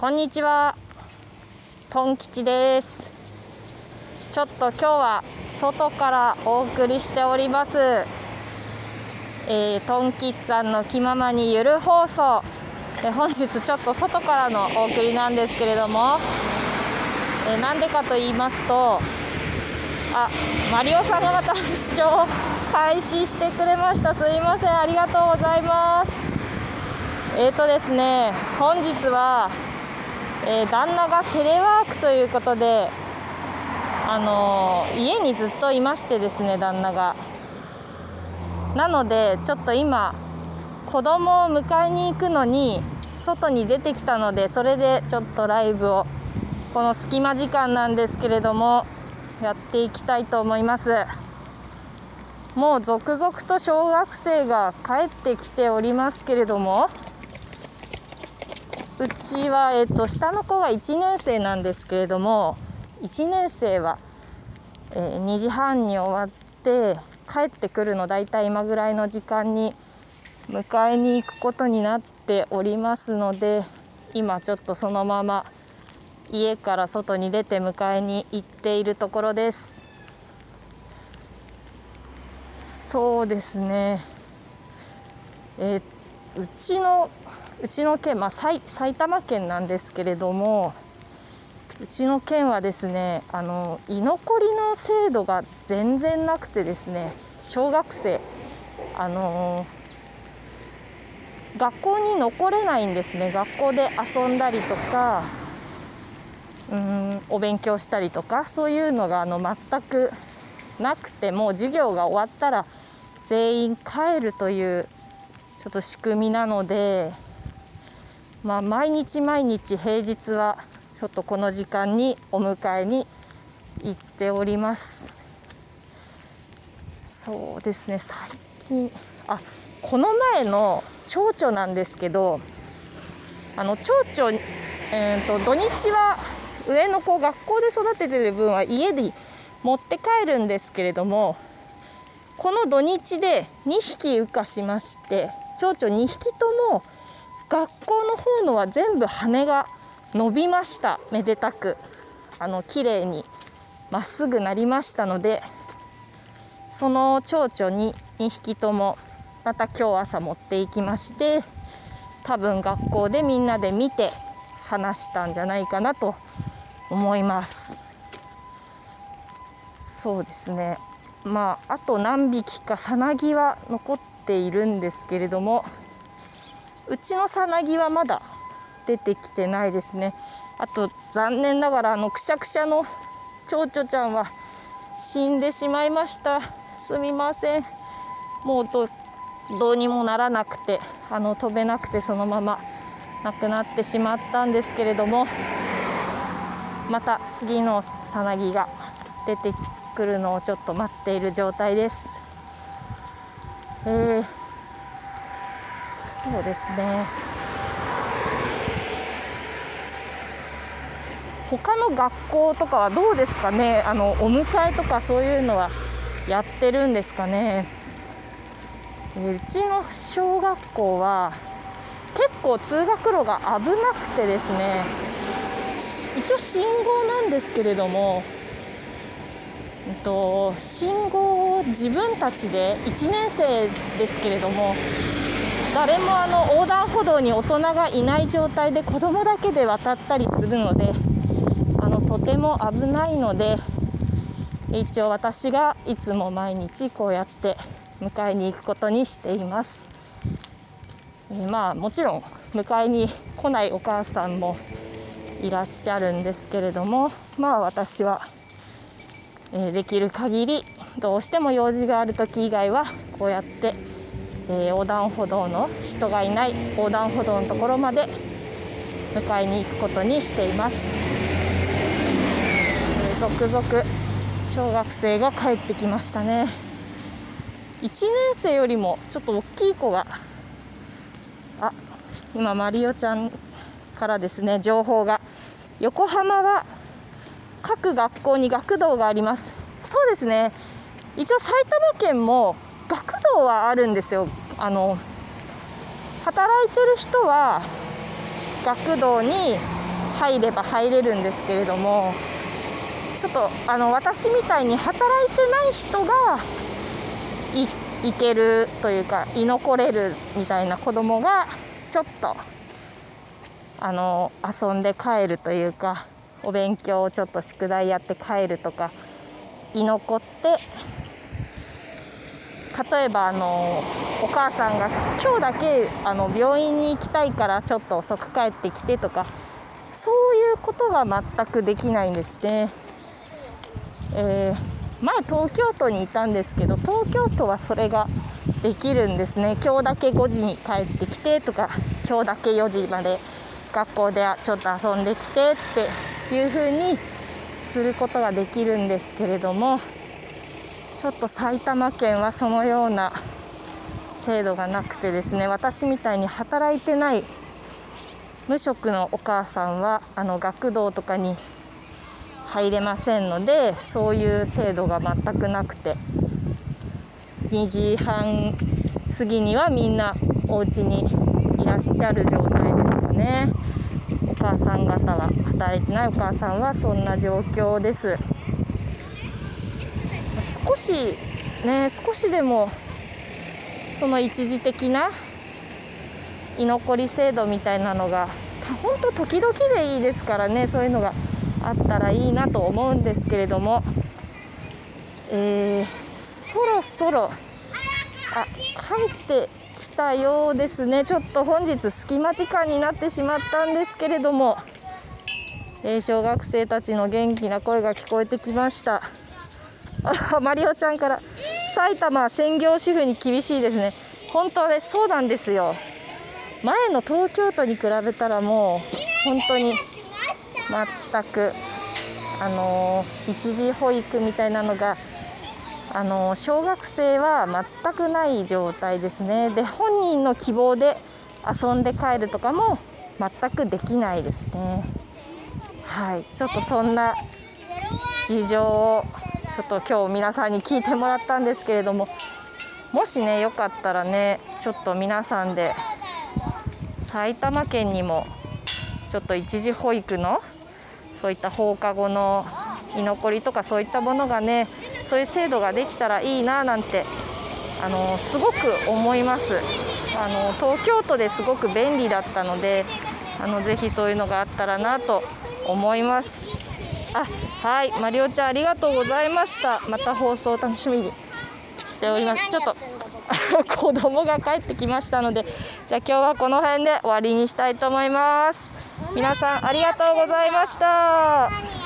こんにちは。トン吉です。ちょっと今日は外からお送りしております。えー、トンキッザンの気ままにゆる放送。え本日ちょっと外からのお送りなんですけれども。えなんでかと言いますとあマリオさんがまた視聴開始してくれました。すいません。ありがとうございます。えーとですね本日は、えー、旦那がテレワークということであのー、家にずっといましてですね旦那が。なのでちょっと今子供を迎えに行くのに外に出てきたのでそれでちょっとライブをこの隙間時間なんですけれどもやっていきたいと思います。もう続々と小学生が帰ってきておりますけれどもうちは、えっと、下の子が1年生なんですけれども1年生は、えー、2時半に終わって帰ってくるの大体今ぐらいの時間に迎えに行くことになっておりますので今ちょっとそのまま家から外に出て迎えに行っているところです。そうですね。えー、うちのうちの県、まあ、埼玉県なんですけれどもうちの県はですねあの居残りの制度が全然なくてですね小学生あの学校に残れないんですね。学校で遊んだりとかうんお勉強したりとかそういうのがあの全くなくてもう授業が終わったら全員帰るというちょっと仕組みなのでまあ、毎日毎日平日はちょっとこの時間にお迎えに行っております。そうですね最近あこの前の蝶々なんですけどあの蝶々、えーと、土日は上の子学校で育ててる分は家で持って帰るんですけれどもこの土日で2匹羽化しまして蝶々2匹とも学校の方のは全部羽が伸びました。めでたく。あの綺麗にまっすぐなりましたのでその蝶々に2匹ともまた今日朝持っていきまして多分学校でみんなで見て話したんじゃないかなと思います。そうですね。まああと何匹かさなぎは残っているんですけれどもうちのさなぎはまだ出てきてないですね。あと残念ながらあのくしゃくしゃの蝶々ちゃんは死んでしまいました。すみません。もうどどうにもならなくてあの飛べなくてそのまま亡くなってしまったんですけれどもまた次のさなぎが出てくるのをちょっと待っている状態です。えーそうですね。他の学校とかはどうですかね？あのお迎えとかそういうのはやってるんですかね？うちの小学校は結構通学路が危なくてですね。一応信号なんですけれども、えっと、信号を自分たちで1年生ですけれども誰もあの横断歩道に大人がいない状態で子供だけで渡ったりするのであのとても危ないので一応私がいつも毎日こうやって迎えに行くことにしています。え、まあもちろん迎えに来ないお母さんもいらっしゃるんですけれどもまあ私は、え、できる限りどうしても用事がある時以外はこうやってえー、横断歩道の人がいない横断歩道のところまで迎えに行くことにしています、えー、続々小学生が帰ってきましたね。1年生よりもちょっと大きい子があ今マリオちゃんからですね情報が。横浜は各学校に学童があります。そうですね。一応埼玉県も学童はあるんですよ。あの働いてる人は学童に入れば入れるんですけれどもちょっとあの私みたいに働いてない人が行けるというか居残れるみたいな子供がちょっとあの遊んで帰るというかお勉強をちょっと宿題やって帰るとか居残って例えばあのお母さんが今日だけあの病院に行きたいからちょっと遅く帰ってきてとかそういうことが全くできないんですね。えー、前東京都にいたんですけど東京都はそれができるんですね今日だけ5時に帰ってきてとか今日だけ4時まで学校でちょっと遊んできてっていう風にすることができるんですけれどもちょっと埼玉県はそのような制度がなくてですね私みたいに働いてない無職のお母さんはあの学童とかに入れませんのでそういう制度が全くなくて2時半過ぎにはみんなお家にいらっしゃる状態ですかね。お母さん方は働いてないお母さんはそんな状況です。少しね少しでもその一時的な居残り制度みたいなのが本当時々でいいですからねそういうのがあったらいいなと思うんですけれども、えー、そろそろあ帰ってきたようですね。ちょっと本日隙間時間になってしまったんですけれども、えー、小学生たちの元気な声が聞こえてきました。あ マリオちゃんから埼玉専業主婦に厳しいですね。本当ですそうなんですよ。前の東京都に比べたらもう本当に全くあの一時保育みたいなのがあの小学生は全くない状態ですね。で本人の希望で遊んで帰るとかも全くできないですね。はい。ちょっとそんな事情をちょっと今日皆さんに聞いてもらったんですけれどももしねよかったらねちょっと皆さんで埼玉県にもちょっと一時保育のそういった放課後の居残りとかそういったものがねそういう制度ができたらいいななんてあのすごく思います。あの東京都ですごく便利だったのであのぜひそういうのがあったらなと思います。あはいマリオちゃんありがとうございました。また放送楽しみにしております。ちょっと 子供が帰ってきましたのでじゃあ今日はこの辺で終わりにしたいと思います。皆さんありがとうございました